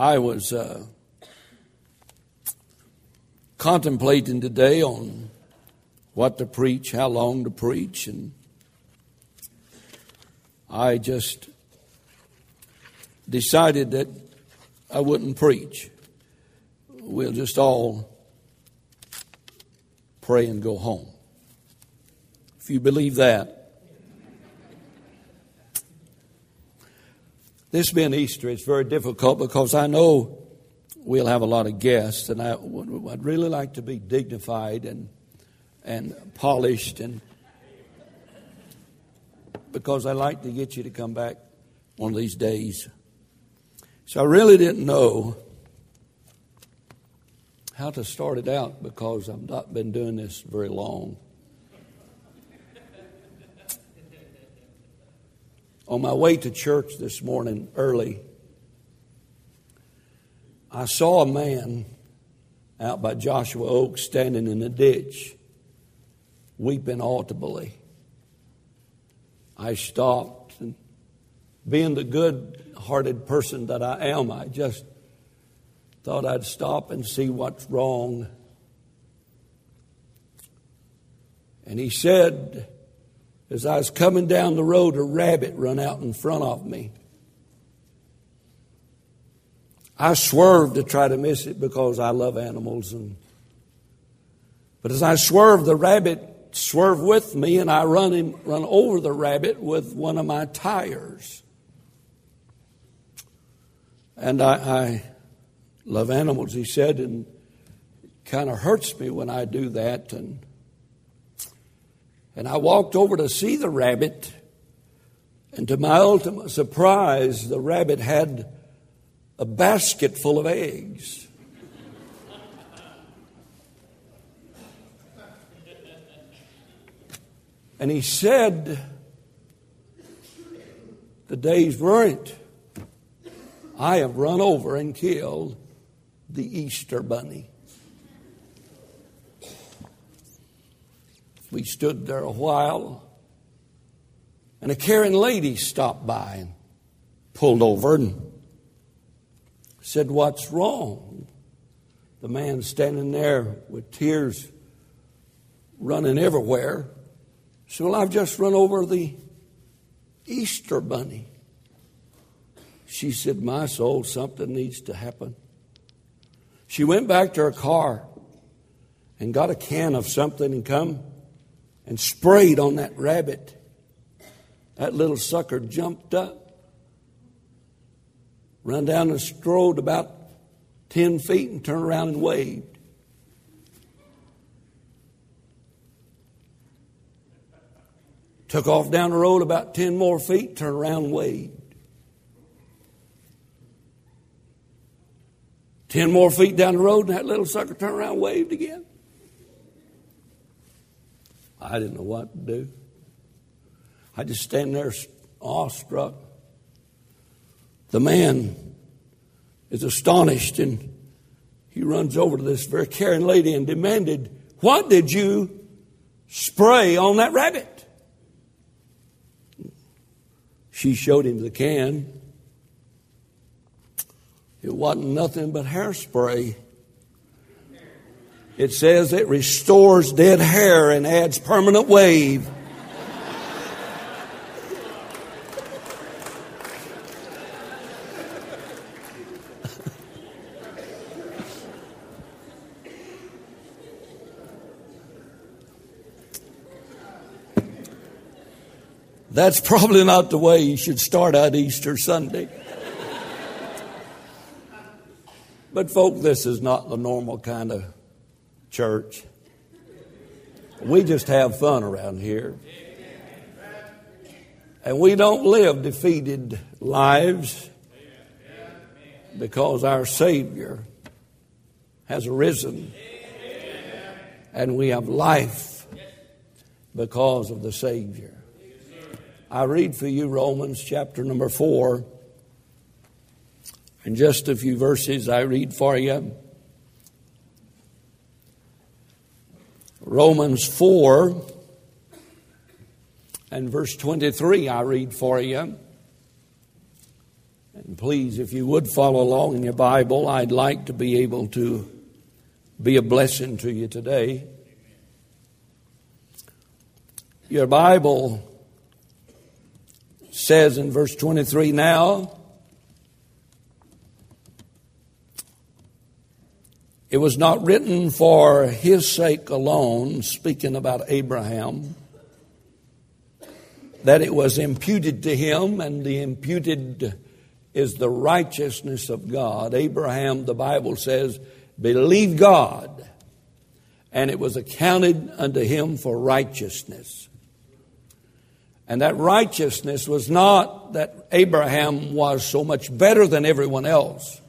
I was uh, contemplating today on what to preach, how long to preach, and I just decided that I wouldn't preach. We'll just all pray and go home. If you believe that, This being Easter, it's very difficult because I know we'll have a lot of guests, and I would really like to be dignified and and polished, and because I like to get you to come back one of these days. So I really didn't know how to start it out because I've not been doing this very long. On my way to church this morning early, I saw a man out by Joshua Oak standing in a ditch, weeping audibly. I stopped, and being the good hearted person that I am, I just thought I'd stop and see what's wrong. And he said, as I was coming down the road, a rabbit run out in front of me. I swerved to try to miss it because I love animals and but as I swerved, the rabbit swerved with me and I run him run over the rabbit with one of my tires. And I, I love animals, he said, and it kind of hurts me when I do that and and I walked over to see the rabbit, and to my ultimate surprise, the rabbit had a basket full of eggs. And he said, The day's ruined. I have run over and killed the Easter bunny. We stood there a while, and a caring lady stopped by and pulled over and said, What's wrong? The man standing there with tears running everywhere said, Well, I've just run over the Easter bunny. She said, My soul, something needs to happen. She went back to her car and got a can of something and come and sprayed on that rabbit. That little sucker jumped up, run down the road about 10 feet, and turned around and waved. Took off down the road about 10 more feet, turned around and waved. 10 more feet down the road, and that little sucker turned around and waved again. I didn't know what to do. I just stand there awestruck. The man is astonished and he runs over to this very caring lady and demanded, What did you spray on that rabbit? She showed him the can. It wasn't nothing but hairspray. It says it restores dead hair and adds permanent wave. That's probably not the way you should start out Easter Sunday. But, folk, this is not the normal kind of church. We just have fun around here. And we don't live defeated lives because our Savior has arisen. And we have life because of the Savior. I read for you Romans chapter number four. And just a few verses I read for you. Romans 4 and verse 23, I read for you. And Please, if you would follow along in your Bible, I'd like to be able to be a blessing to you today. Your Bible says in verse 23 now, it was not written for his sake alone, speaking about Abraham, that it was imputed to him, and the imputed is the righteousness of God. Abraham, the Bible says, believed God, and it was accounted unto him for righteousness. And that righteousness was not that Abraham was so much better than everyone else,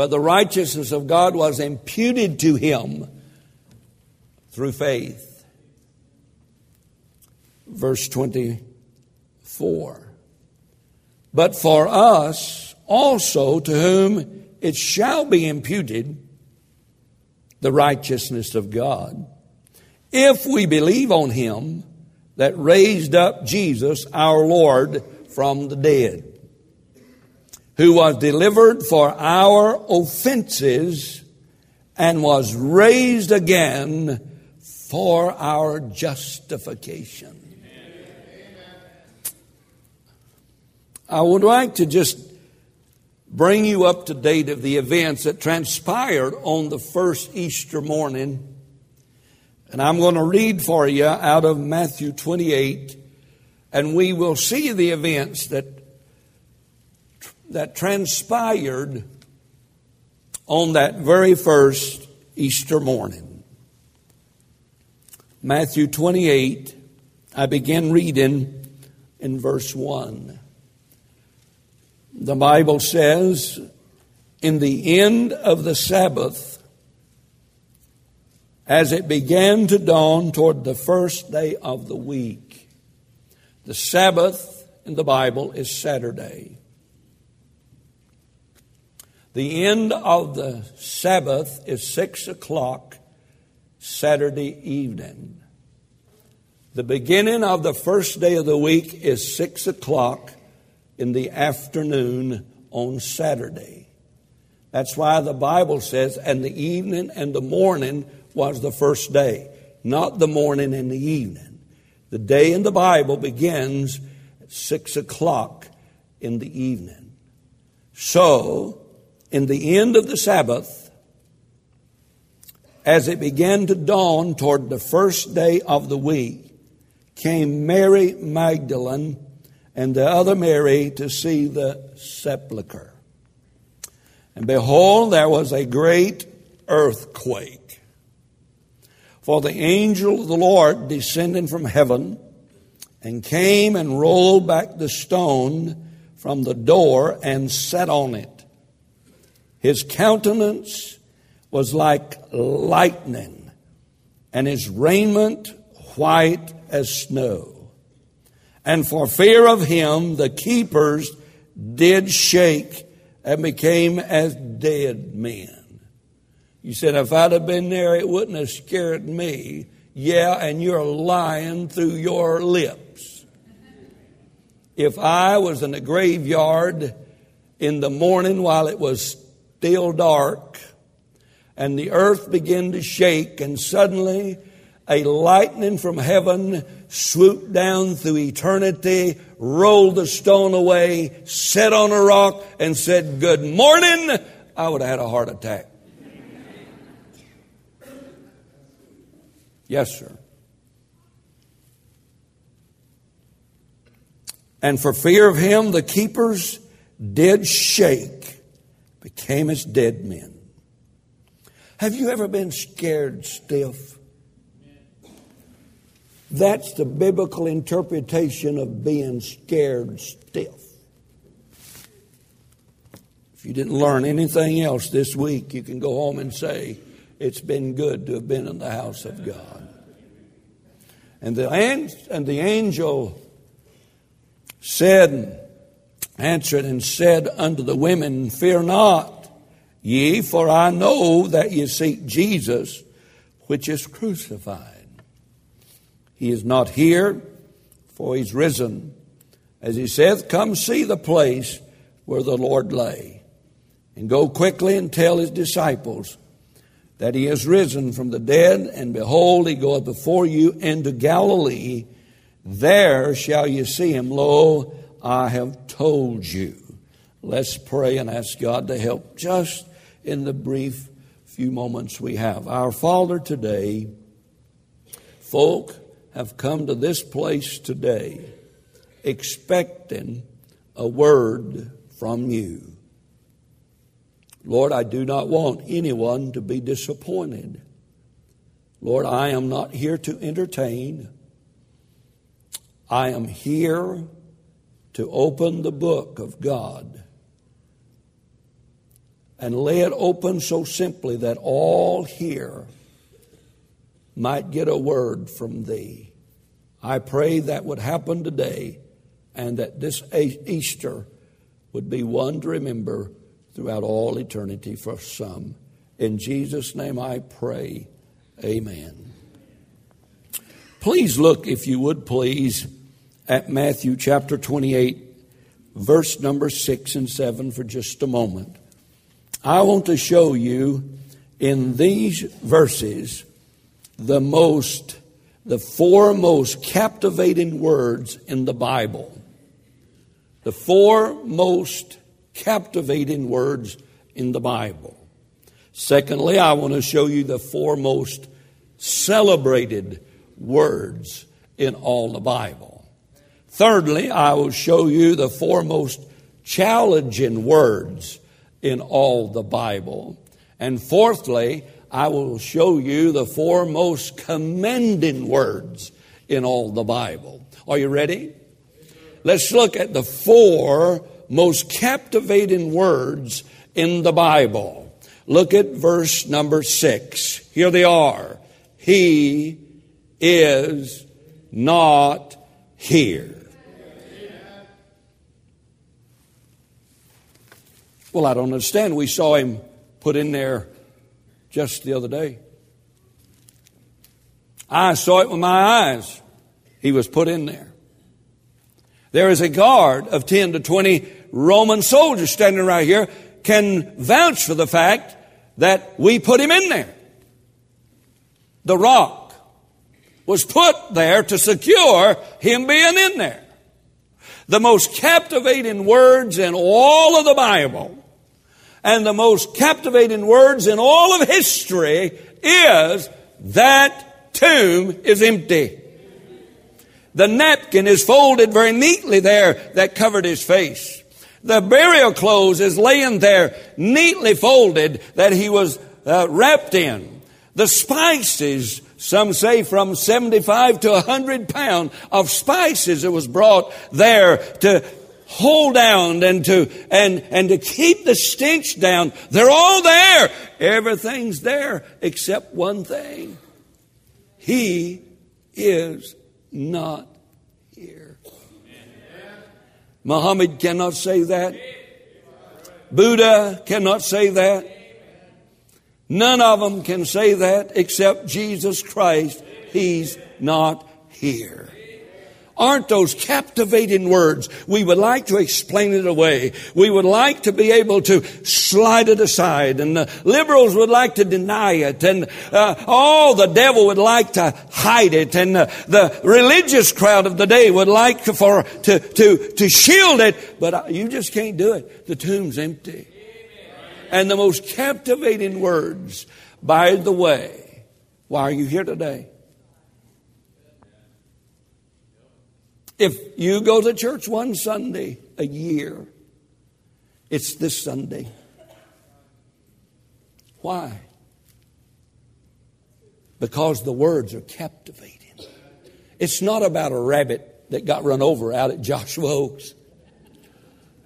but the righteousness of God was imputed to him through faith. Verse 24. But for us also, to whom it shall be imputed the righteousness of God, if we believe on him that raised up Jesus, our Lord, from the dead, who was delivered for our offenses and was raised again for our justification. I would like to just bring you up to date of the events that transpired on the first Easter morning and I'm going to read for you out of Matthew 28, and we will see the events that, that transpired on that very first Easter morning. Matthew 28, I begin reading in verse 1. The Bible says, In the end of the Sabbath, as it began to dawn toward the first day of the week. The Sabbath in the Bible is Saturday. The end of the Sabbath is six o'clock Saturday evening. The beginning of the first day of the week is six o'clock in the afternoon on Saturday. That's why the Bible says, and the evening and the morning was the first day, not the morning and the evening. The day in the Bible begins at six o'clock in the evening. So, in the end of the Sabbath, as it began to dawn toward the first day of the week, came Mary Magdalene and the other Mary to see the sepulchre. And behold, there was a great earthquake for the angel of the Lord descended from heaven and came and rolled back the stone from the door and sat on it. His countenance was like lightning, and his raiment white as snow. And for fear of him, the keepers did shake and became as dead men. You said, if I'd have been there, it wouldn't have scared me. Yeah, and you're lying through your lips. If I was in the graveyard in the morning while it was still dark, and the earth began to shake, and suddenly a lightning from heaven swooped down through eternity, rolled the stone away, set on a rock, and said, Good morning, I would have had a heart attack. Yes, sir. And for fear of him, the keepers did shake, became as dead men. Have you ever been scared stiff? That's the biblical interpretation of being scared stiff. If you didn't learn anything else this week, you can go home and say, It's been good to have been in the house of God. And the, and the angel said, answered and said unto the women, Fear not, ye, for I know that ye seek Jesus, which is crucified. He is not here, for he's risen. As he saith, Come see the place where the Lord lay. And go quickly and tell his disciples that he is risen from the dead, and behold, he goeth before you into Galilee. There shall you see him. Lo, I have told you. Let's pray and ask God to help just in the brief few moments we have. Our Father, today, folk have come to this place today expecting a word from you. Lord, I do not want anyone to be disappointed. Lord, I am not here to entertain. I am here to open the book of God and lay it open so simply that all here might get a word from thee. I pray that would happen today and that this Easter would be one to remember throughout all eternity for some. In Jesus' name I pray. Amen. Please look, if you would please, at Matthew chapter 28, verse number 6 and 7 for just a moment. I want to show you in these verses the most, the four most captivating words in the Bible. The four most captivating words in the Bible. Secondly, I want to show you the four most celebrated words in all the Bible. Thirdly, I will show you the four most challenging words in all the Bible. And fourthly, I will show you the four most commending words in all the Bible. Are you ready? Let's look at the four most captivating words in the Bible. Look at verse number six. Here they are. He is not here. Well, I don't understand. We saw him put in there just the other day. I saw it with my eyes. He was put in there. There is a guard of 10 to 20 Roman soldiers standing right here can vouch for the fact that we put him in there. The rock was put there to secure him being in there. The most captivating words in all of the Bible and the most captivating words in all of history is that tomb is empty. The napkin is folded very neatly there that covered his face. The burial clothes is laying there neatly folded that he was uh, wrapped in. The spices, some say from 75 to 100 pounds of spices that was brought there to hold down and to and and to keep the stench down. They're all there. Everything's there except one thing. He is not here. Muhammad cannot say that. Buddha cannot say that. None of them can say that except jesus christ. He's not here Aren't those captivating words? We would like to explain it away. We would like to be able to slide it aside. And the liberals would like to deny it. And uh, oh, the devil would like to hide it. And uh, the religious crowd of the day would like for, to, to, to shield it. But uh, you just can't do it. The tomb's empty. And the most captivating words, by the way, why are you here today? If you go to church one Sunday a year, it's this Sunday. Why? Because the words are captivating. It's not about a rabbit that got run over out at Joshua Oaks.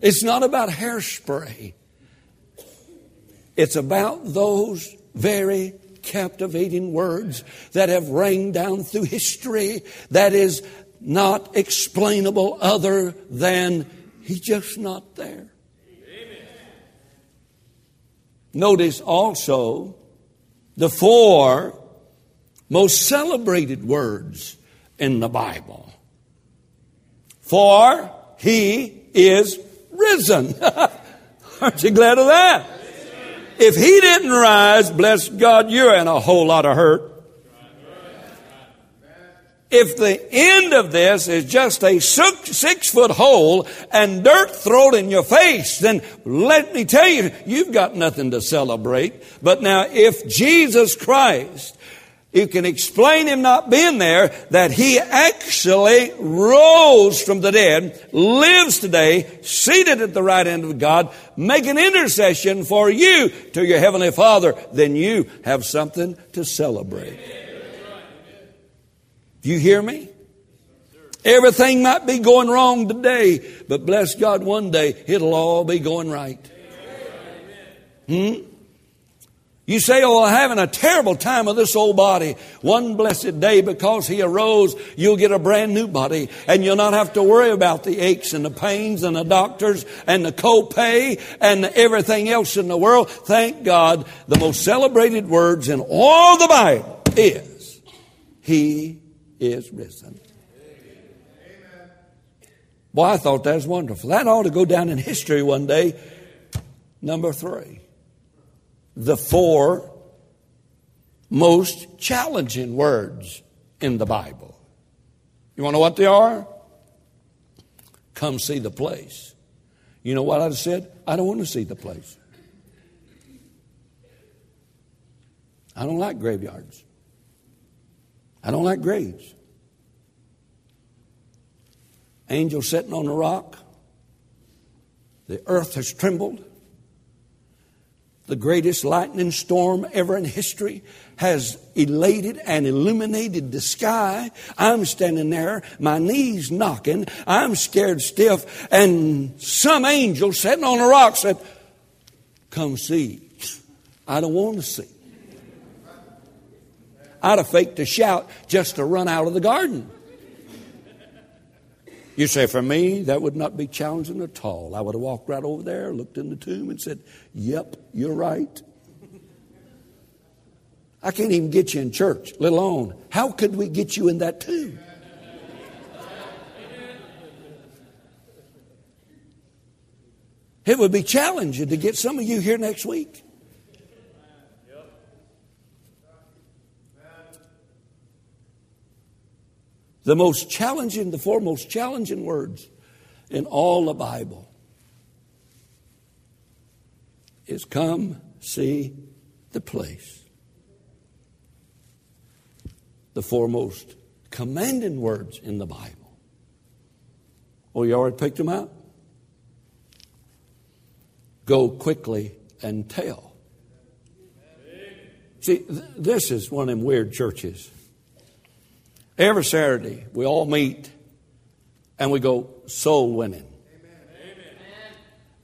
It's not about hairspray. It's about those very captivating words that have rang down through history. That is not explainable other than he's just not there. Amen. Notice also the four most celebrated words in the Bible. For he is risen. Aren't you glad of that? If he didn't rise, bless God, you're in a whole lot of hurt. If the end of this is just a six foot hole and dirt thrown in your face, then let me tell you, you've got nothing to celebrate. But now, if Jesus Christ you can explain him not being there, that he actually rose from the dead, lives today, seated at the right hand of God, making intercession for you to your heavenly Father, then you have something to celebrate. Do you hear me? Everything might be going wrong today, but bless God, one day it'll all be going right. Hmm? You say, Oh, I'm having a terrible time with this old body. One blessed day, because He arose, you'll get a brand new body, and you'll not have to worry about the aches and the pains and the doctors and the copay and everything else in the world. Thank God, the most celebrated words in all the Bible is, He is risen. Boy, I thought that was wonderful. That ought to go down in history one day. Number three the four most challenging words in the Bible. You want to know what they are? Come see the place. You know what I said? I don't want to see the place. I don't like graveyards. I don't like graves. Angel sitting on a rock. The earth has trembled the greatest lightning storm ever in history has elated and illuminated the sky. I'm standing there, my knees knocking, I'm scared stiff, and some angel sitting on a rock said, Come see. I don't want to see. I'd have faked a shout just to run out of the garden. You say, for me, that would not be challenging at all. I would have walked right over there, looked in the tomb, and said, Yep, you're right. I can't even get you in church, let alone, how could we get you in that tomb? It would be challenging to get some of you here next week. The most challenging, the four most challenging words in all the Bible is come see the place. The four most commanding words in the Bible. Oh, you already picked them out? Go quickly and tell. See, th- this is one of them weird churches. Every Saturday, we all meet and we go soul winning.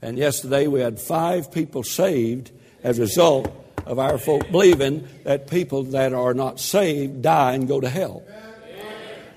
And yesterday we had five people saved as a result of our folk believing that people that are not saved die and go to hell.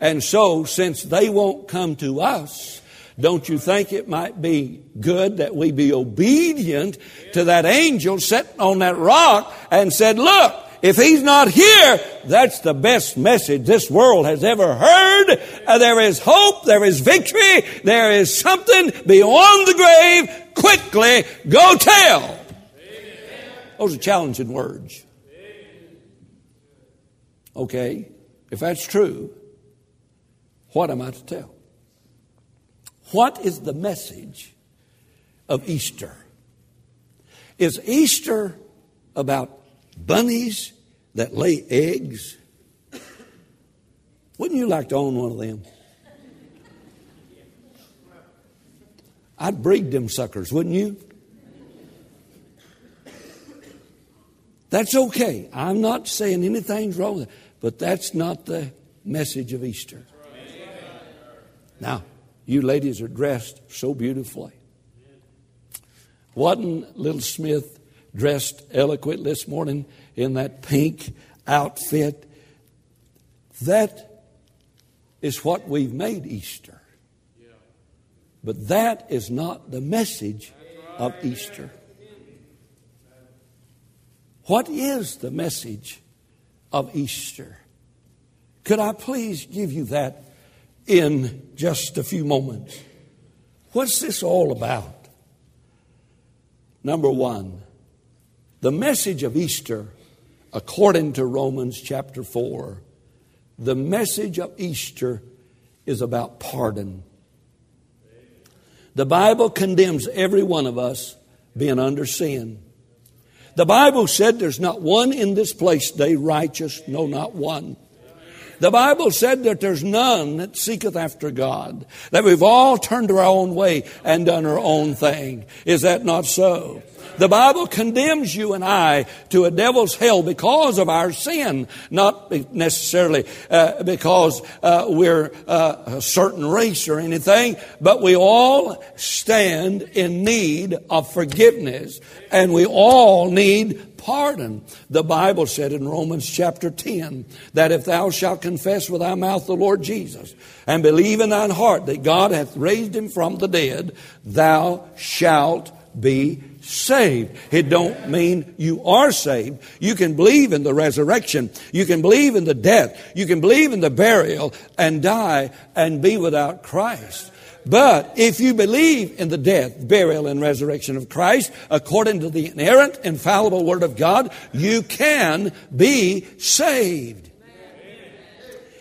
And so, since they won't come to us, don't you think it might be good that we be obedient to that angel sitting on that rock and said, Look, if he's not here, that's the best message this world has ever heard. Uh, there is hope. There is victory. There is something beyond the grave. Quickly, go tell. Those are challenging words. Okay, if that's true, what am I to tell? What is the message of Easter? Is Easter about bunnies that lay eggs. Wouldn't you like to own one of them? I'd breed them suckers, wouldn't you? That's okay. I'm not saying anything's wrong with it, but that's not the message of Easter. Now, you ladies are dressed so beautifully. Wasn't Little Smith dressed eloquent this morning in that pink outfit. That is what we've made Easter. But that is not the message of Easter. What is the message of Easter? Could I please give you that in just a few moments? What's this all about? Number one, the message of Easter, according to Romans chapter 4, the message of Easter is about pardon. The Bible condemns every one of us being under sin. The Bible said there's not one in this place today righteous, no, not one. The Bible said that there's none that seeketh after God, that we've all turned our own way and done our own thing. Is that not so? The Bible condemns you and I to a devil's hell because of our sin, not necessarily uh, because uh, we're uh, a certain race or anything, but we all stand in need of forgiveness and we all need pardon. The Bible said in Romans chapter 10 that if thou shalt confess with thy mouth the Lord Jesus and believe in thine heart that God hath raised him from the dead, thou shalt be saved. It don't mean you are saved. You can believe in the resurrection. You can believe in the death. You can believe in the burial and die and be without Christ. But if you believe in the death, burial, and resurrection of Christ, according to the inerrant, infallible Word of God, you can be saved.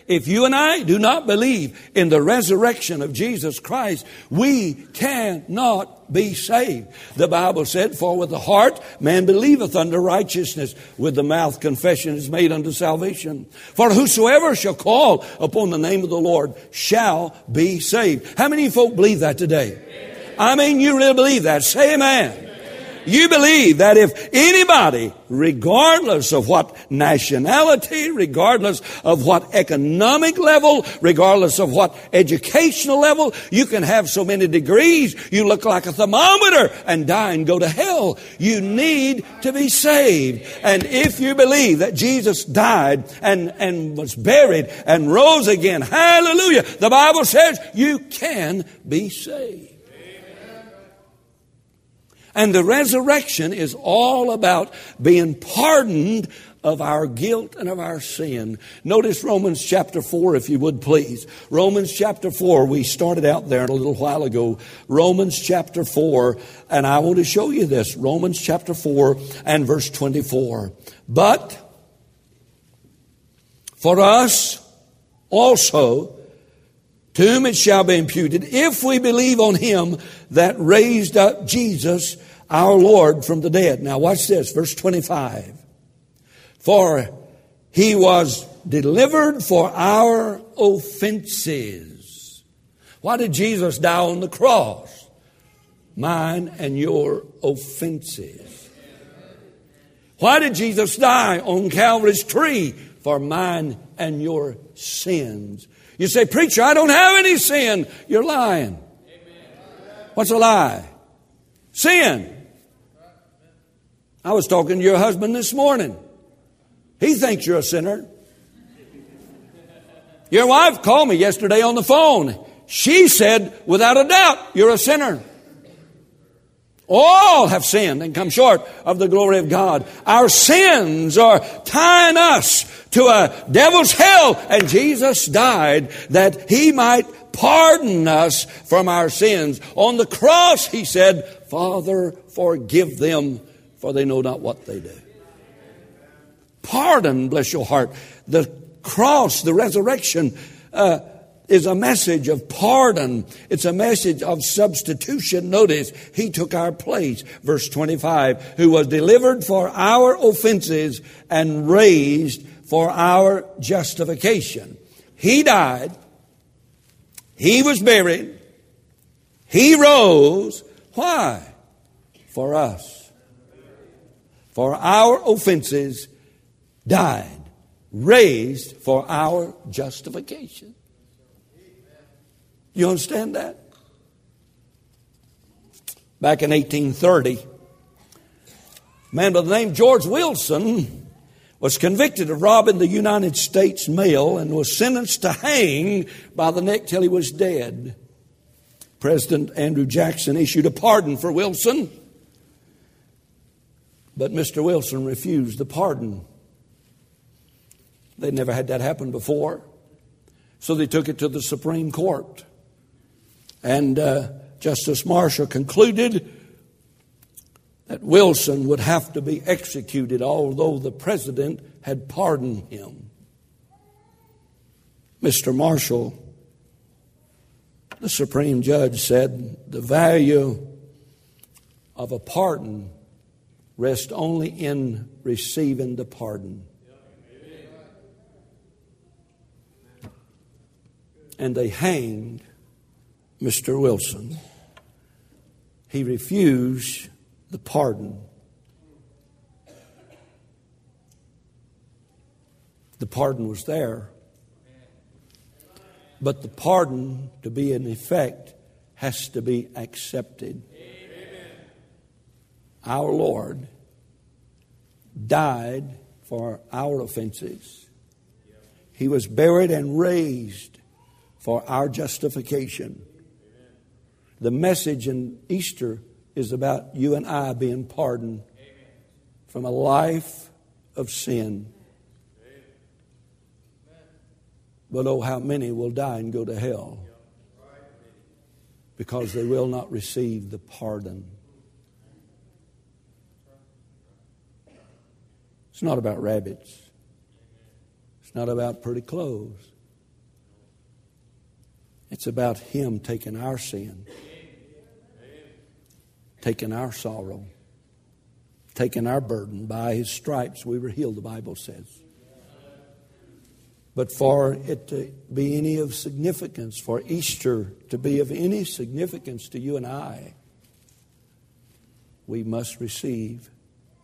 If you and I do not believe in the resurrection of Jesus Christ, we cannot be saved. The Bible said, For with the heart man believeth unto righteousness, with the mouth confession is made unto salvation. For whosoever shall call upon the name of the Lord shall be saved. How many folk believe that today? I mean, you really believe that. Say amen. You believe that if anybody, regardless of what nationality, regardless of what economic level, regardless of what educational level, you can have so many degrees, you look like a thermometer and die and go to hell. You need to be saved. And if you believe that Jesus died and, and was buried and rose again, hallelujah, the Bible says you can be saved. And the resurrection is all about being pardoned of our guilt and of our sin. Notice Romans chapter 4, if you would please. Romans chapter 4, we started out there a little while ago. Romans chapter 4, and I want to show you this. Romans chapter 4 and verse 24. But for us also, to whom it shall be imputed, if we believe on him that raised up Jesus, our Lord, from the dead. Now watch this, verse 25. For he was delivered for our offenses. Why did Jesus die on the cross? Mine and your offenses. Why did Jesus die on Calvary's tree? For mine and your sins. You say, Preacher, I don't have any sin. You're lying. What's a lie? Sin. I was talking to your husband this morning. He thinks you're a sinner. Your wife called me yesterday on the phone. She said, without a doubt, you're a sinner. All have sinned and come short of the glory of God. Our sins are tying us to a devil's hell, and Jesus died that he might pardon us from our sins. On the cross, he said, Father, forgive them, for they know not what they do. Pardon, bless your heart. The cross, the resurrection, uh, is a message of pardon. It's a message of substitution. Notice, He took our place. Verse 25, who was delivered for our offenses and raised for our justification. He died. He was buried. He rose. Why? For us. For our offenses died, raised for our justification. You understand that? Back in 1830, a man by the name George Wilson was convicted of robbing the United States mail and was sentenced to hang by the neck till he was dead. President Andrew Jackson issued a pardon for Wilson, but Mr. Wilson refused the pardon. They'd never had that happen before, so they took it to the Supreme Court. And uh, Justice Marshall concluded that Wilson would have to be executed, although the president had pardoned him. Mr. Marshall, the Supreme Judge, said the value of a pardon rests only in receiving the pardon. And they hanged Mr. Wilson. He refused the pardon. The pardon was there. But the pardon, to be in effect, has to be accepted. Our Lord died for our offenses. He was buried and raised for our justification. The message in Easter is about you and I being pardoned from a life of sin. But oh, how many will die and go to hell because they will not receive the pardon. It's not about rabbits. It's not about pretty clothes. It's about Him taking our sin, taking our sorrow, taking our burden. By His stripes we were healed, the Bible says. But for it to be any of significance, for Easter to be of any significance to you and I, we must receive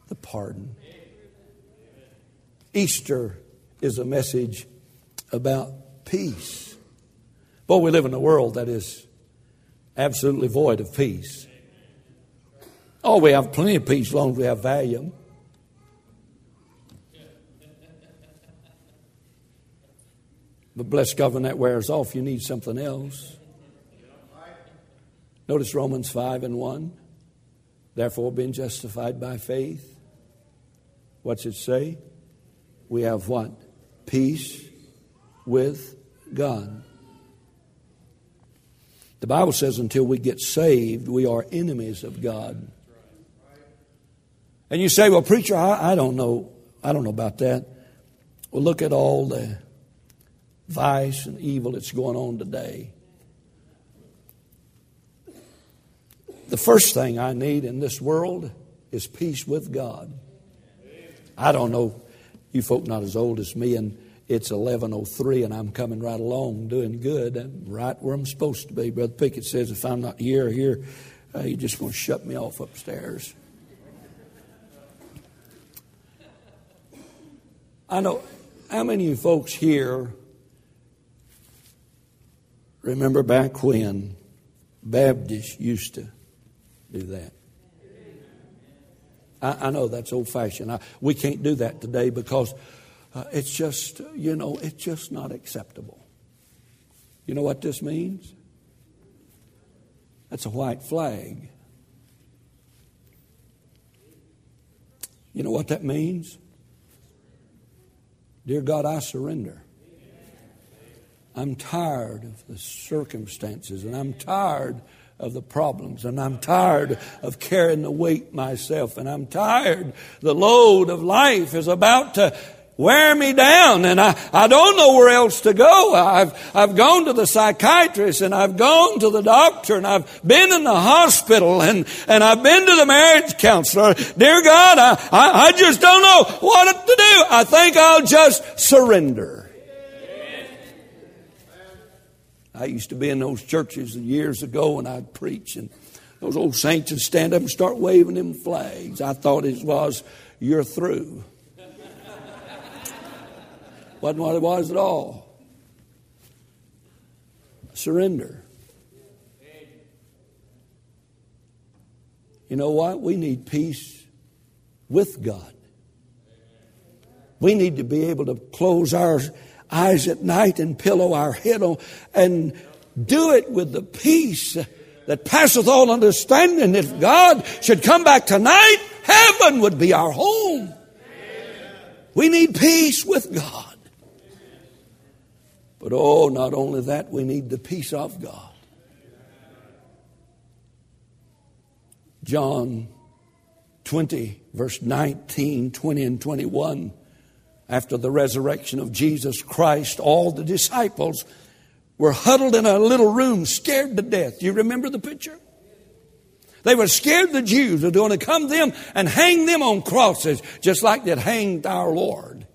the pardon. Easter is a message about peace. But we live in a world that is absolutely void of peace. Oh, we have plenty of peace as long as we have Valium. But bless God, when that wears off, you need something else. Notice Romans 5 and 1. Therefore, being justified by faith. What's it say? we have what? Peace with God. The Bible says until we get saved, we are enemies of God. And you say, well, preacher, I, I don't know. I don't know about that. Well, look at all the vice and evil that's going on today. The first thing I need in this world is peace with God. I don't know you folk not as old as me, and it's 11.03 and I'm coming right along doing good. I'm right where I'm supposed to be. Brother Pickett says if I'm not here here, uh, you're just going to shut me off upstairs. I know how many of you folks here remember back when Baptists used to do that? I, I know that's old fashioned. we can't do that today because uh, it's just, you know, it's just not acceptable. You know what this means? That's a white flag. You know what that means? Dear God, I surrender. I'm tired of the circumstances and I'm tired of the problems, and I'm tired of carrying the weight myself, and I'm tired. The load of life is about to wear me down and I, I don't know where else to go. I've, I've gone to the psychiatrist and I've gone to the doctor and I've been in the hospital and, and I've been to the marriage counselor. Dear God, I, I, I just don't know what to do. I think I'll just surrender. I used to be in those churches years ago and I'd preach and those old saints would stand up and start waving them flags. I thought it was, you're through. Wasn't what it was at all. Surrender. You know what? We need peace with God. We need to be able to close our eyes at night and pillow our head on and do it with the peace that passeth all understanding. If God should come back tonight, heaven would be our home. We need peace with God. But oh, not only that, we need the peace of God. John 20, verse 19, 20, and 21. After the resurrection of Jesus Christ, all the disciples were huddled in a little room, scared to death. You remember the picture? They were scared the Jews were going to come them and hang them on crosses, just like they'd hanged our Lord.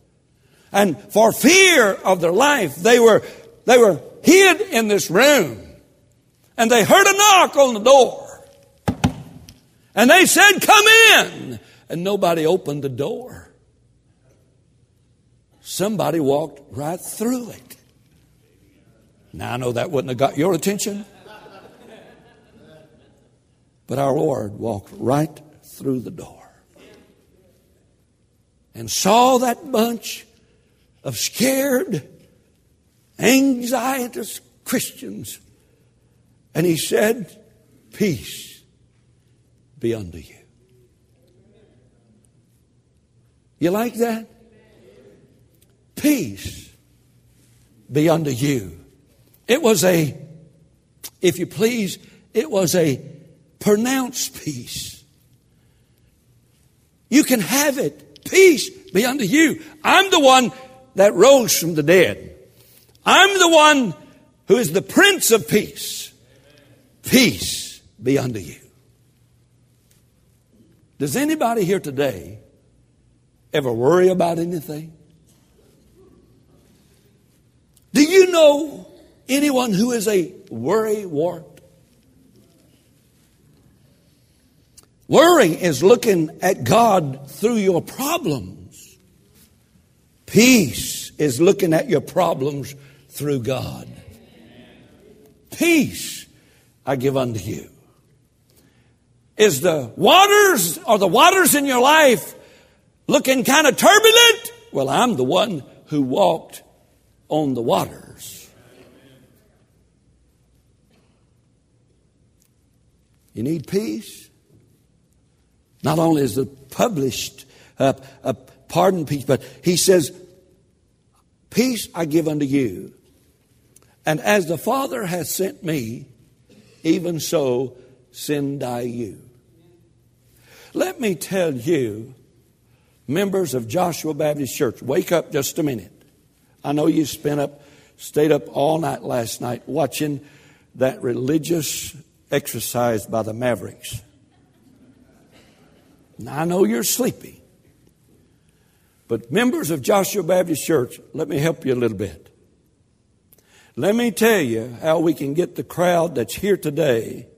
And for fear of their life, they were, they were hid in this room. And they heard a knock on the door. And they said, Come in. And nobody opened the door. Somebody walked right through it. Now, I know that wouldn't have got your attention. But our Lord walked right through the door and saw that bunch of scared, anxious Christians. And he said, Peace be unto you. You like that? Peace be unto you. It was a, if you please, it was a pronounced peace. You can have it. Peace be unto you. I'm the one that rose from the dead. I'm the one who is the Prince of Peace. Peace be unto you. Does anybody here today ever worry about anything? Do you know anyone who is a worry wart? Worry is looking at God through your problems. Peace is looking at your problems through God. Peace I give unto you. Is the waters or the waters in your life looking kind of turbulent? Well, I'm the one who walked on the waters. You need peace? Not only is the published uh, uh, pardon peace, but he says, Peace I give unto you. And as the Father has sent me, even so send I you. Let me tell you, members of Joshua Baptist Church, wake up just a minute. I know you spent up, stayed up all night last night watching that religious exercise by the Mavericks. Now, I know you're sleepy. But members of Joshua Baptist Church, let me help you a little bit. Let me tell you how we can get the crowd that's here today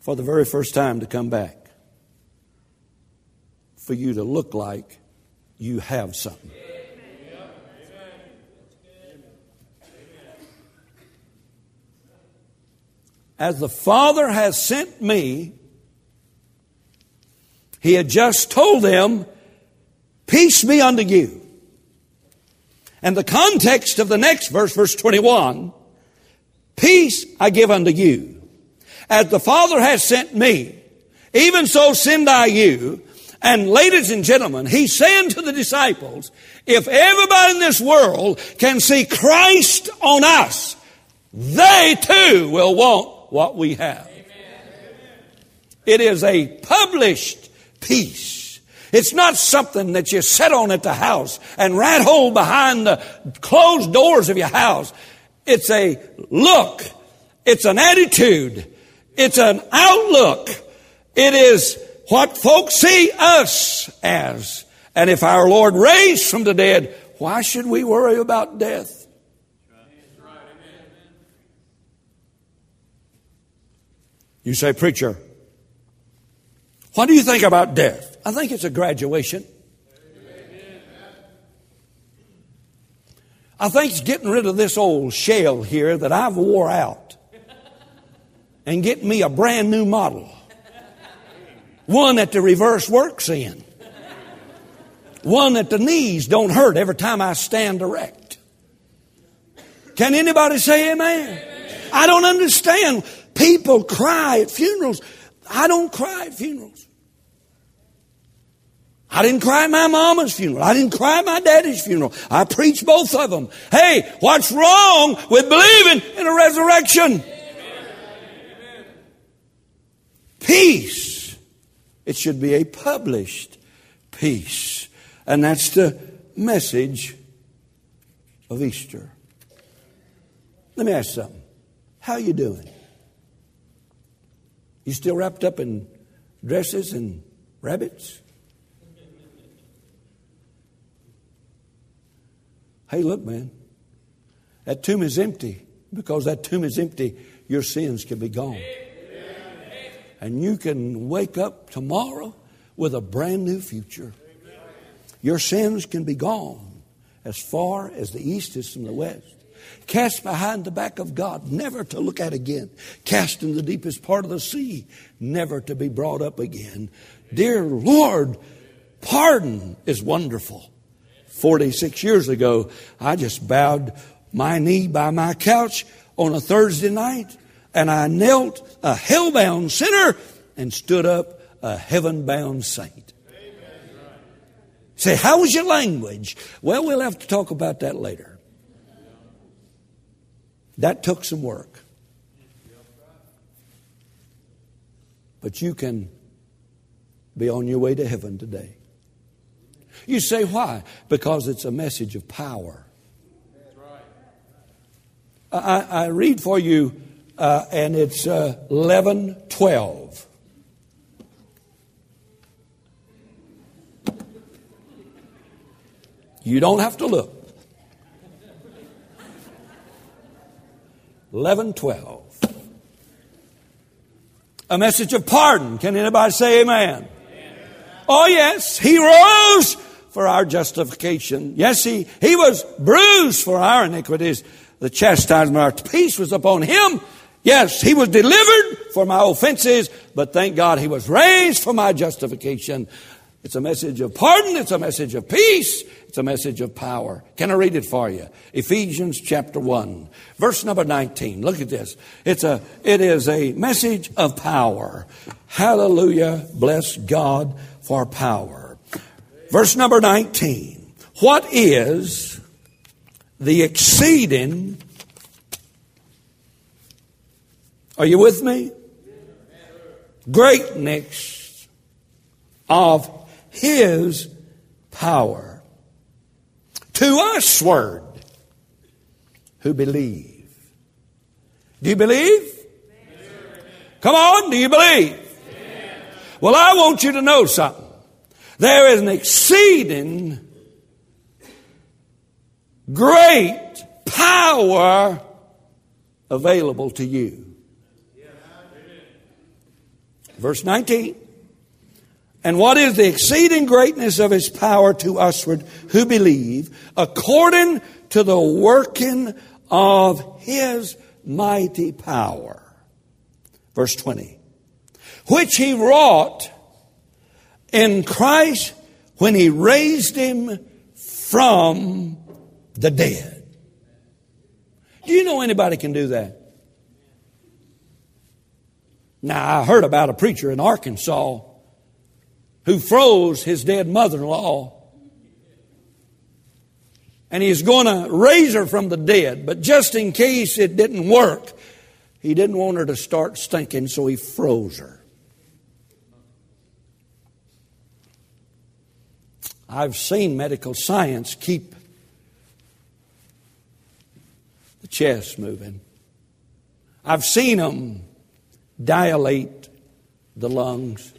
for the very first time to come back. For you to look like you have something. As the Father has sent me, he had just told them, Peace be unto you. And the context of the next verse, verse 21, Peace I give unto you. As the Father has sent me, even so send I you. And ladies and gentlemen, he's saying to the disciples, if everybody in this world can see Christ on us, they too will want what we have. It is a published peace. It's not something that you sit on at the house and rat hole behind the closed doors of your house. It's a look. It's an attitude. It's an outlook. It is what folks see us as. And if our Lord raised from the dead, why should we worry about death? You say, preacher, what do you think about death? I think it's a graduation. I think it's getting rid of this old shell here that I've wore out and getting me a brand new model. One that the reverse works in. One that the knees don't hurt every time I stand erect. Can anybody say amen? I don't understand. People cry at funerals. I don't cry at funerals. I didn't cry at my mama's funeral. I didn't cry at my daddy's funeral. I preached both of them. Hey, what's wrong with believing in a resurrection? Peace It should be a published peace. And that's the message of Easter. Let me ask something. How you doing? You still wrapped up in dresses and rabbits? Hey, look, man. That tomb is empty. Because that tomb is empty, your sins can be gone. And you can wake up tomorrow with a brand new future. Your sins can be gone as far as the east is from the west. Cast behind the back of God, never to look at again. Cast in the deepest part of the sea, never to be brought up again. Dear Lord, pardon is wonderful. 46 years ago, I just bowed my knee by my couch on a Thursday night and I knelt a hell-bound sinner and stood up a heaven-bound saint. Say, how was your language? Well, we'll have to talk about that later. That took some work. But you can be on your way to heaven today. You say, why? Because it's a message of power. I, I read for you, uh, and it's uh, 11 12. You don't have to look. 11 12. A message of pardon. Can anybody say amen? amen? Oh, yes. He rose for our justification. Yes, he, he was bruised for our iniquities. The chastisement of our peace was upon him. Yes, he was delivered for my offenses, but thank God he was raised for my justification. It's a message of pardon. It's a message of peace. It's a message of power. Can I read it for you? Ephesians chapter 1, verse number 19. Look at this. It's a, it is a message of power. Hallelujah. Bless God for power. Verse number 19. What is the exceeding. Are you with me? Greatness of His power to usward who believe. Do you believe? Come on, do you believe? Well, I want you to know something. There is an exceeding great power available to you. Verse 19. And what is the exceeding greatness of his power to usward who believe, according to the working of his mighty power? Verse 20. Which he wrought in Christ when he raised him from the dead. Do you know anybody can do that? Now, I heard about a preacher in Arkansas who froze his dead mother in law. And he's going to raise her from the dead. But just in case it didn't work, he didn't want her to start stinking, so he froze her. I've seen medical science keep the chest moving. I've seen them dilate the lungs.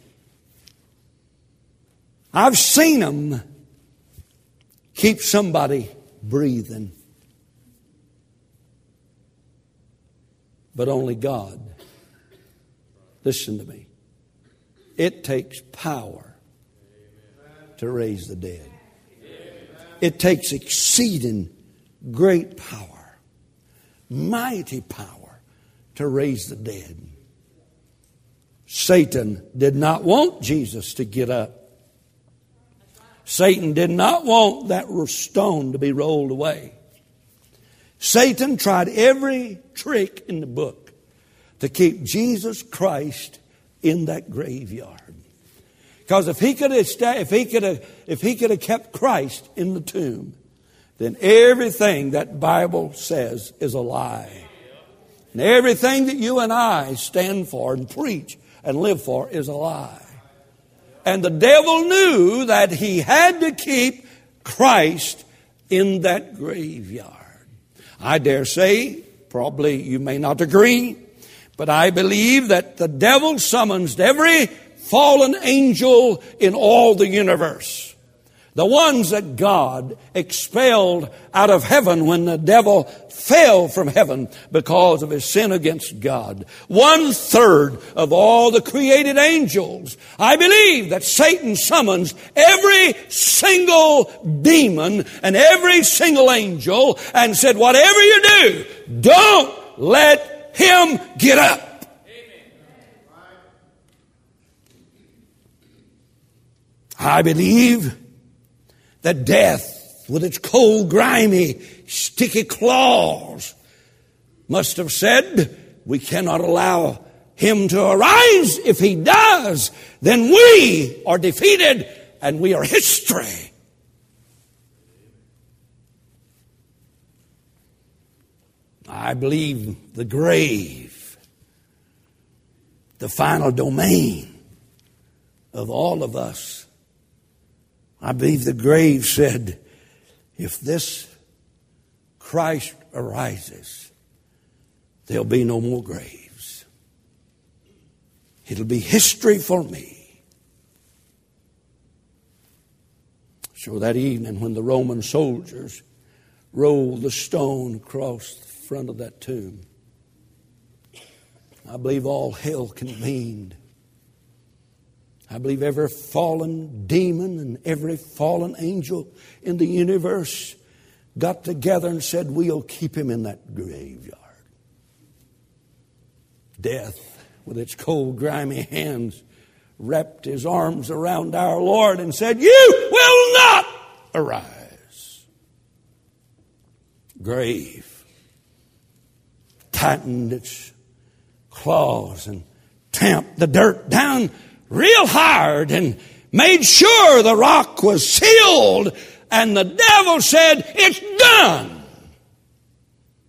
I've seen them keep somebody breathing. But only God. Listen to me. It takes power to raise the dead. It takes exceeding great power mighty power to raise the dead. Satan did not want Jesus to get up. Satan did not want that stone to be rolled away. Satan tried every trick in the book to keep Jesus Christ in that graveyard. Because if he could have, if he could have, if he could have kept Christ in the tomb, then everything that Bible says is a lie. And everything that you and I stand for and preach and live for is a lie. And the devil knew that he had to keep Christ in that graveyard. I dare say, probably you may not agree, but I believe that the devil summons every fallen angel in all the universe. The ones that God expelled out of heaven when the devil fell from heaven because of his sin against God. One third of all the created angels. I believe that Satan summons every single demon and every single angel and said, whatever you do, don't let him get up. I believe that death, with its cold, grimy, sticky claws, must have said, We cannot allow him to arise. If he does, then we are defeated and we are history. I believe the grave, the final domain of all of us I believe the grave said, if this Christ arises, there'll be no more graves. It'll be history for me. So that evening, when the Roman soldiers rolled the stone across the front of that tomb, I believe all hell convened I believe every fallen demon and every fallen angel in the universe got together and said, We'll keep him in that graveyard. Death, with its cold, grimy hands, wrapped his arms around our Lord and said, You will not arise. Grave tightened its claws and tamped the dirt down real hard and made sure the rock was sealed. And the devil said, It's done.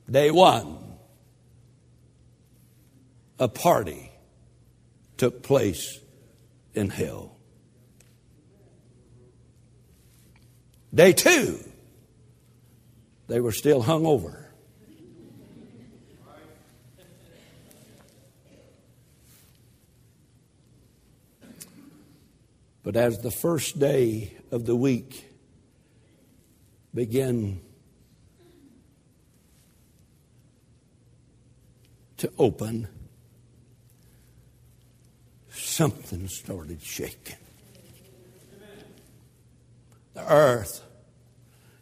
Day one, a party took place in hell. Day two, they were still hung over. But as the first day of the week began to open, something started shaking. The earth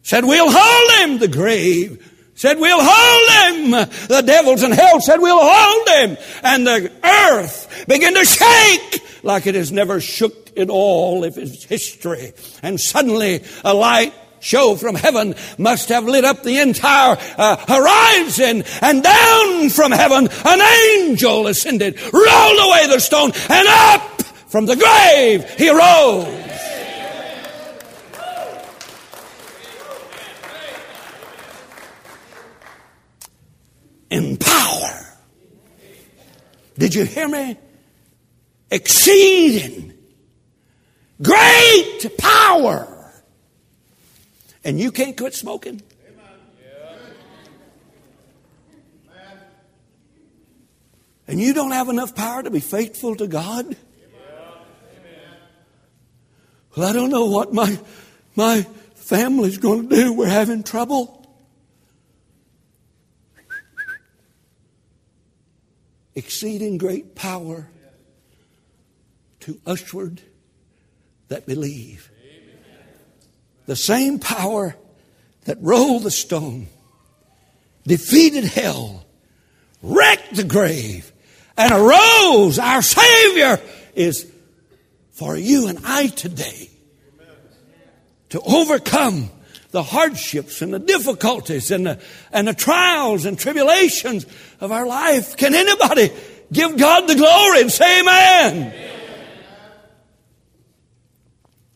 said, We'll hold him, the grave said, We'll hold him. The devils in hell said, We'll hold him. And the earth began to shake like it has never shook at all if its history. And suddenly a light show from heaven must have lit up the entire uh, horizon. And down from heaven an angel ascended rolled away the stone and up from the grave he rose. In power did you hear me exceeding Great power. And you can't quit smoking. And you don't have enough power to be faithful to God? Well, I don't know what my, my family's going to do. We're having trouble. Exceeding great power to usward that believe. The same power that rolled the stone, defeated hell, wrecked the grave, and arose, our Savior, is for you and I today to overcome the hardships and the difficulties and the, and the trials and tribulations of our life. Can anybody give God the glory and say amen? amen.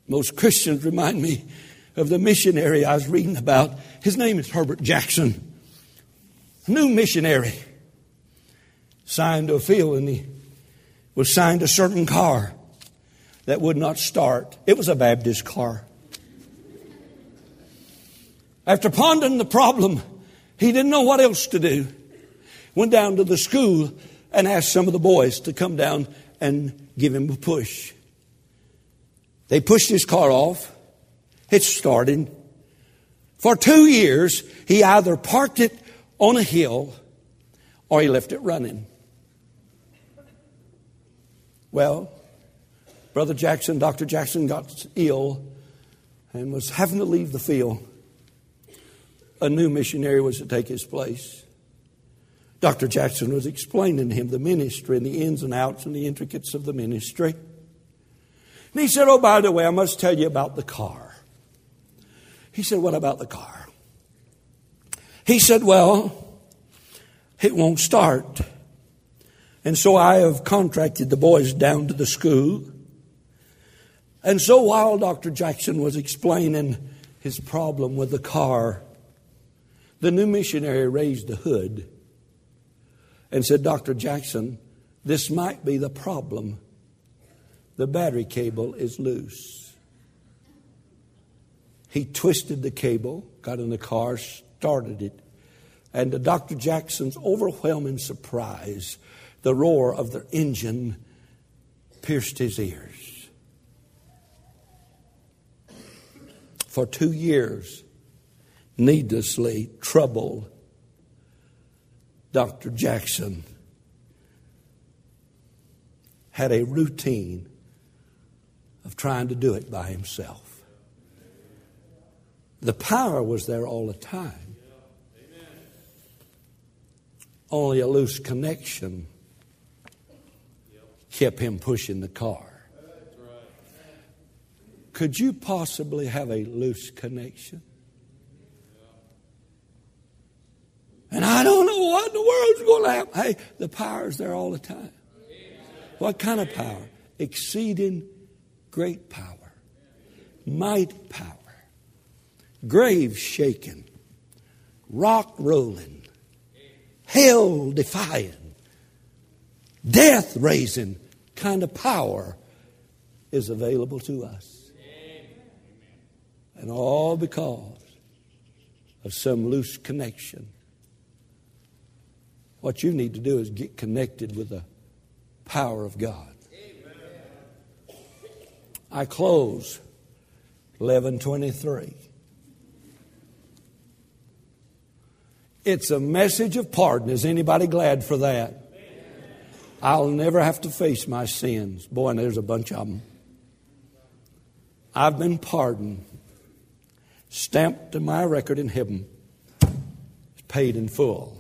Most Christians remind me of the missionary I was reading about. His name is Herbert Jackson. New missionary. Signed to a field and he was signed a certain car. that would not start. It was a Baptist car. After pondering the problem, he didn't know what else to do. Went down to the school and asked some of the boys to come down and give him a push. They pushed his car off. It started. For two years, he either parked it on a hill or he left it running. Well, Brother Jackson, Dr. Jackson got ill and was having to leave the field. A new missionary was to take his place. Dr. Jackson was explaining to him the ministry and the ins and outs and the intricacies of the ministry. And he said, Oh, by the way, I must tell you about the car. He said, What about the car? He said, Well, it won't start. And so I have contracted the boys down to the school. And so while Dr. Jackson was explaining his problem with the car, the new missionary raised the hood and said, Dr. Jackson, this might be the problem. The battery cable is loose. He twisted the cable, got in the car, started it, and to Dr. Jackson's overwhelming surprise, the roar of the engine pierced his ears. For two years, needlessly troubled Dr. Jackson had a routine of trying to do it by himself. The power was there all the time. Only a loose connection kept him pushing the car. Could you possibly have a loose connection? And I don't know what in the world's going to happen. Hey, the power's there all the time. What kind of power? Exceeding great power, might power, grave shaking, rock rolling, hell defying, death raising kind of power is available to us. And all because of some loose connection what you need to do is get connected with the power of God. I close 1123. It's a message of pardon. Is anybody glad for that? I'll never have to face my sins. Boy, and there's a bunch of them. I've been pardoned, stamped to my record in heaven, paid in full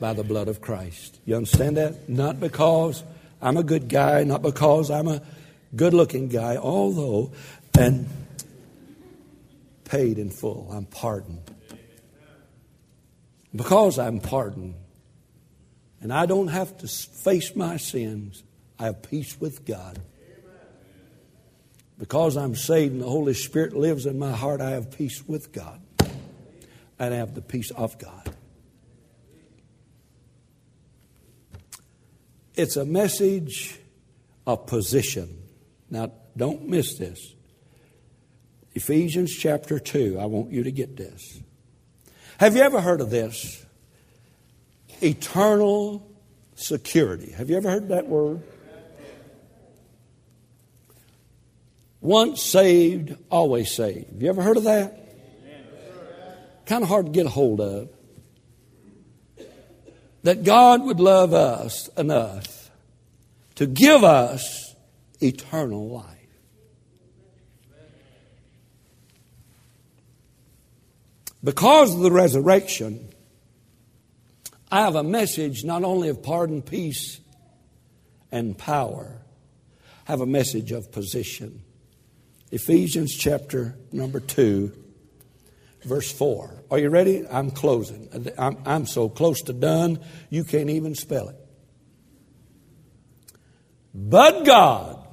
by the blood of Christ. You understand that? Not because I'm a good guy, not because I'm a good looking guy, although, and paid in full. I'm pardoned. Because I'm pardoned, and I don't have to face my sins, I have peace with God. Because I'm saved and the Holy Spirit lives in my heart, I have peace with God. And I have the peace of God. It's a message of position. Now, don't miss this. Ephesians chapter 2. I want you to get this. Have you ever heard of this? Eternal security. Have you ever heard that word? Once saved, always saved. Have you ever heard of that? Kind of hard to get a hold of that God would love us enough to give us eternal life. Because of the resurrection, I have a message not only of pardon, peace, and power, I have a message of position. Ephesians chapter number 2, verse 4. Are you ready? I'm closing. I'm, I'm so close to done, you can't even spell it. But God,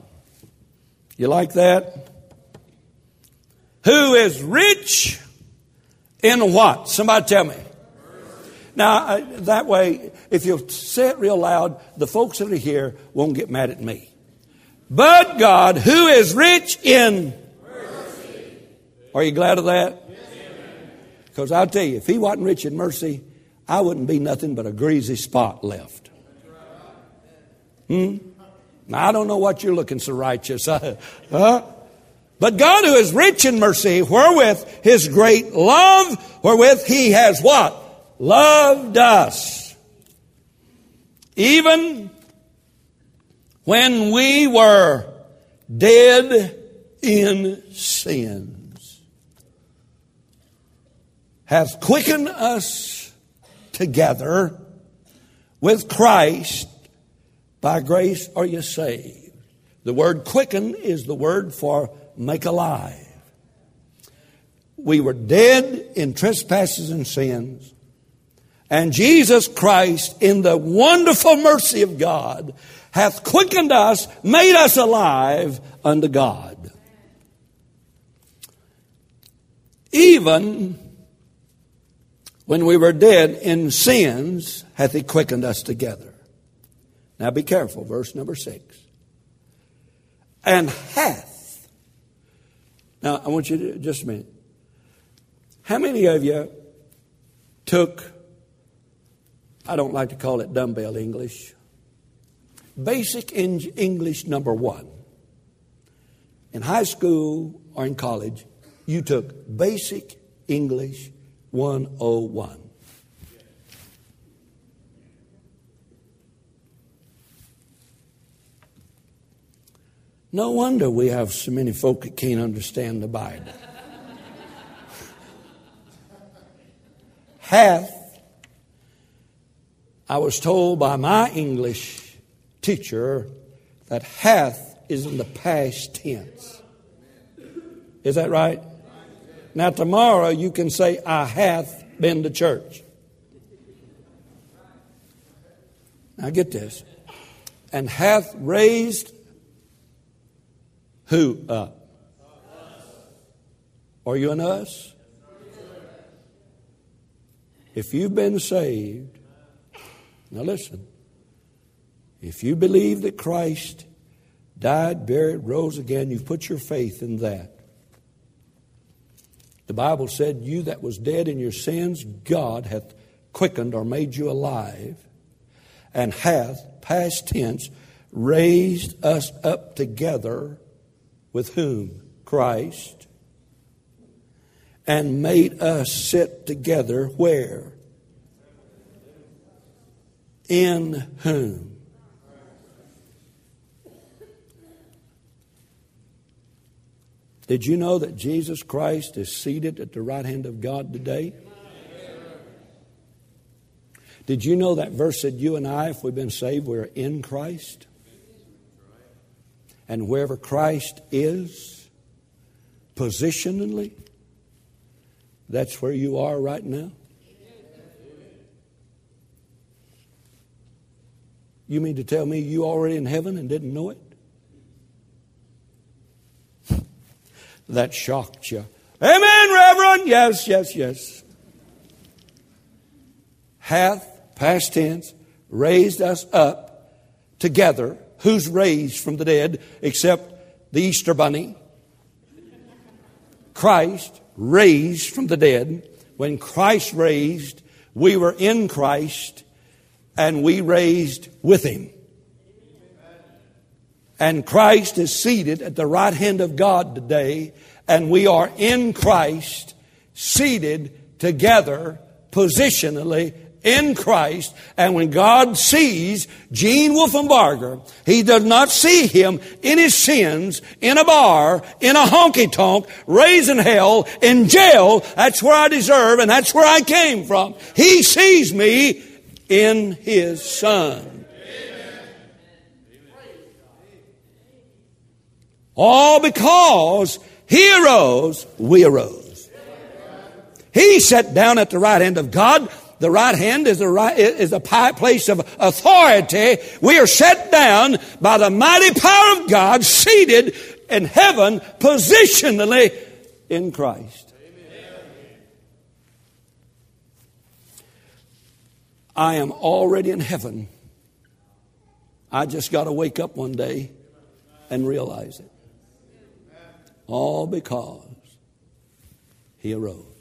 you like that? Who is rich in what? Somebody tell me. Now, that way, if you say it real loud, the folks that are here won't get mad at me. But God, who is rich in mercy. Are you glad of that? Because I'll tell you, if He wasn't rich in mercy, I wouldn't be nothing but a greasy spot left. Hmm? Now, I don't know what you're looking so righteous. huh? But God, who is rich in mercy, wherewith his great love, wherewith he has what? Loved us. Even when we were dead in sins, hath quickened us together with Christ. By grace are you saved. The word quicken is the word for make alive. We were dead in trespasses and sins. And Jesus Christ, in the wonderful mercy of God, hath quickened us, made us alive unto God. Even when we were dead in sins, hath he quickened us together. Now be careful, verse number six. And hath. Now I want you to, just a minute. How many of you took, I don't like to call it dumbbell English, basic English number one? In high school or in college, you took basic English 101. No wonder we have so many folk that can't understand the Bible. hath, I was told by my English teacher that hath is in the past tense. Is that right? Now, tomorrow you can say, I hath been to church. Now, get this. And hath raised who up? Are you an us? If you've been saved, now listen. If you believe that Christ died, buried, rose again, you've put your faith in that. The Bible said, You that was dead in your sins, God hath quickened or made you alive, and hath, past tense, raised us up together with whom? Christ. And made us sit together where? In whom? Did you know that Jesus Christ is seated at the right hand of God today? Did you know that verse said, You and I, if we've been saved, we're in Christ? And wherever Christ is, positionally, that's where you are right now. You mean to tell me you already in heaven and didn't know it? that shocked you. Amen, Reverend. Yes, yes, yes. Hath, past tense, raised us up together Who's raised from the dead except the Easter bunny? Christ raised from the dead. When Christ raised, we were in Christ and we raised with him. And Christ is seated at the right hand of God today, and we are in Christ, seated together positionally in Christ. And when God sees Gene Wolfenbarger, he does not see him in his sins, in a bar, in a honky tonk, raising hell, in jail. That's where I deserve and that's where I came from. He sees me in his son. All because he arose, we arose. He sat down at the right hand of God the right hand is a, right, is a place of authority. We are set down by the mighty power of God, seated in heaven, positionally in Christ. I am already in heaven. I just got to wake up one day and realize it. All because he arose.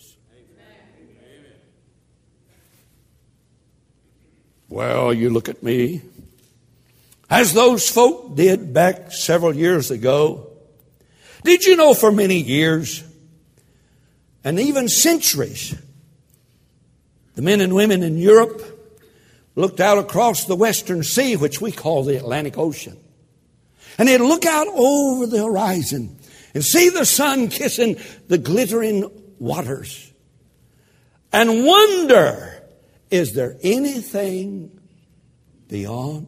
Well, you look at me. As those folk did back several years ago, did you know for many years and even centuries, the men and women in Europe looked out across the Western Sea, which we call the Atlantic Ocean, and they'd look out over the horizon and see the sun kissing the glittering waters and wonder is there anything beyond?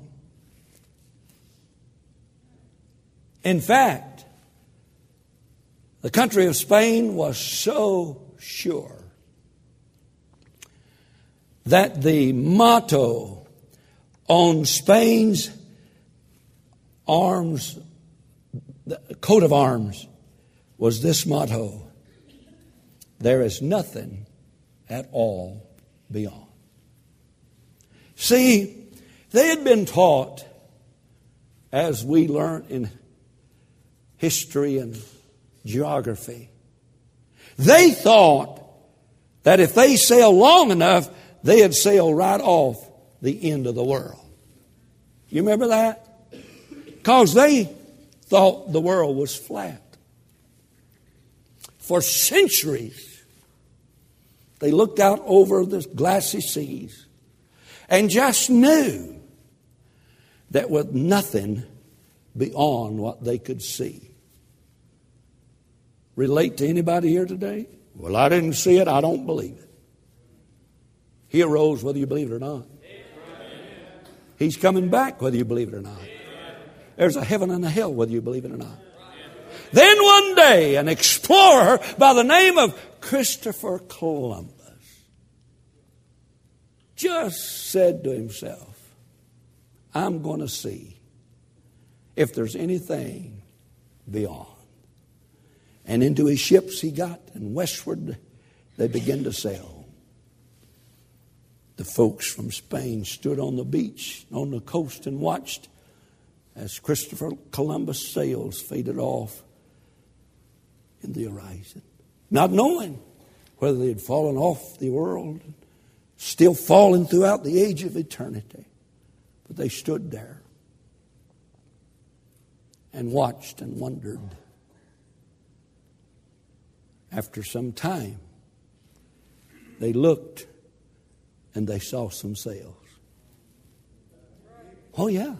In fact, the country of Spain was so sure that the motto on Spain's arms, the coat of arms, was this motto There is nothing at all beyond. See, they had been taught, as we learn in history and geography, they thought that if they sailed long enough, they had sailed right off the end of the world. You remember that? Because they thought the world was flat. For centuries, they looked out over the glassy seas and just knew that with nothing beyond what they could see. Relate to anybody here today? Well, I didn't see it. I don't believe it. He arose whether you believe it or not. He's coming back whether you believe it or not. There's a heaven and a hell whether you believe it or not. Then one day, an explorer by the name of Christopher Columbus just said to himself, I'm going to see if there's anything beyond. And into his ships he got, and westward they began to sail. The folks from Spain stood on the beach, on the coast, and watched as Christopher Columbus' sails faded off in the horizon, not knowing whether they had fallen off the world, still falling throughout the age of eternity. But they stood there and watched and wondered. After some time, they looked and they saw some sails. Oh, yeah.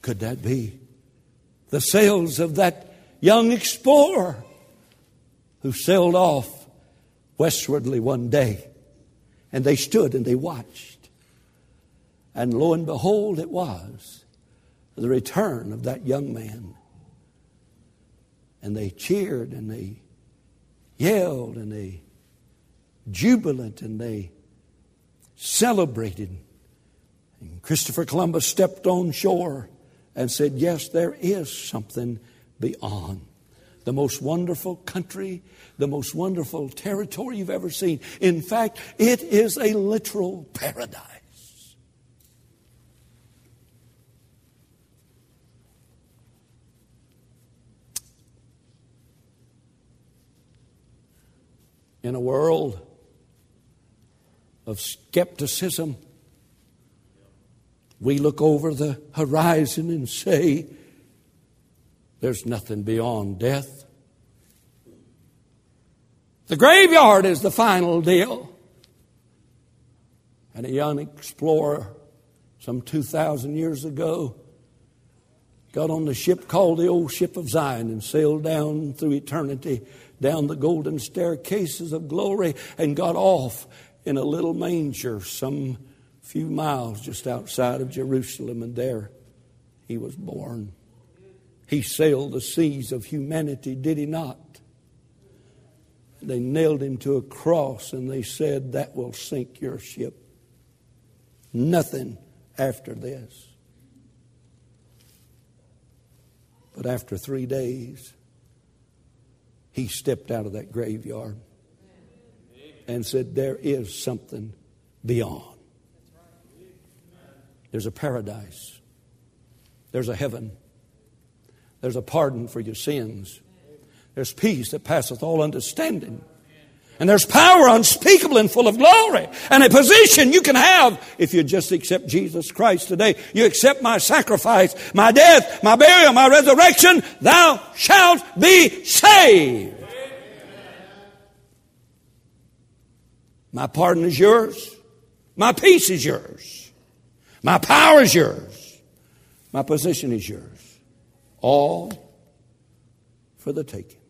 Could that be the sails of that young explorer who sailed off westwardly one day. And they stood and they watched. And lo and behold, it was the return of that young man. And they cheered and they yelled and they jubilant and they celebrated. And Christopher Columbus stepped on shore and said, Yes, there is something beyond. The most wonderful country, the most wonderful territory you've ever seen. In fact, it is a literal paradise. In a world of skepticism, we look over the horizon and say, there's nothing beyond death. The graveyard is the final deal. And a young explorer, some 2,000 years ago, got on the ship called the Old Ship of Zion and sailed down through eternity, down the golden staircases of glory, and got off in a little manger some few miles just outside of Jerusalem, and there he was born. He sailed the seas of humanity, did he not? They nailed him to a cross and they said, That will sink your ship. Nothing after this. But after three days, he stepped out of that graveyard and said, There is something beyond. There's a paradise, there's a heaven, There's a pardon for your sins. There's peace that passeth all understanding. And there's power unspeakable and full of glory. And a position you can have if you just accept Jesus Christ today. You accept my sacrifice, my death, my burial, my resurrection. Thou shalt be saved. My pardon is yours. My peace is yours. My power is yours. My position is yours. All for the taking.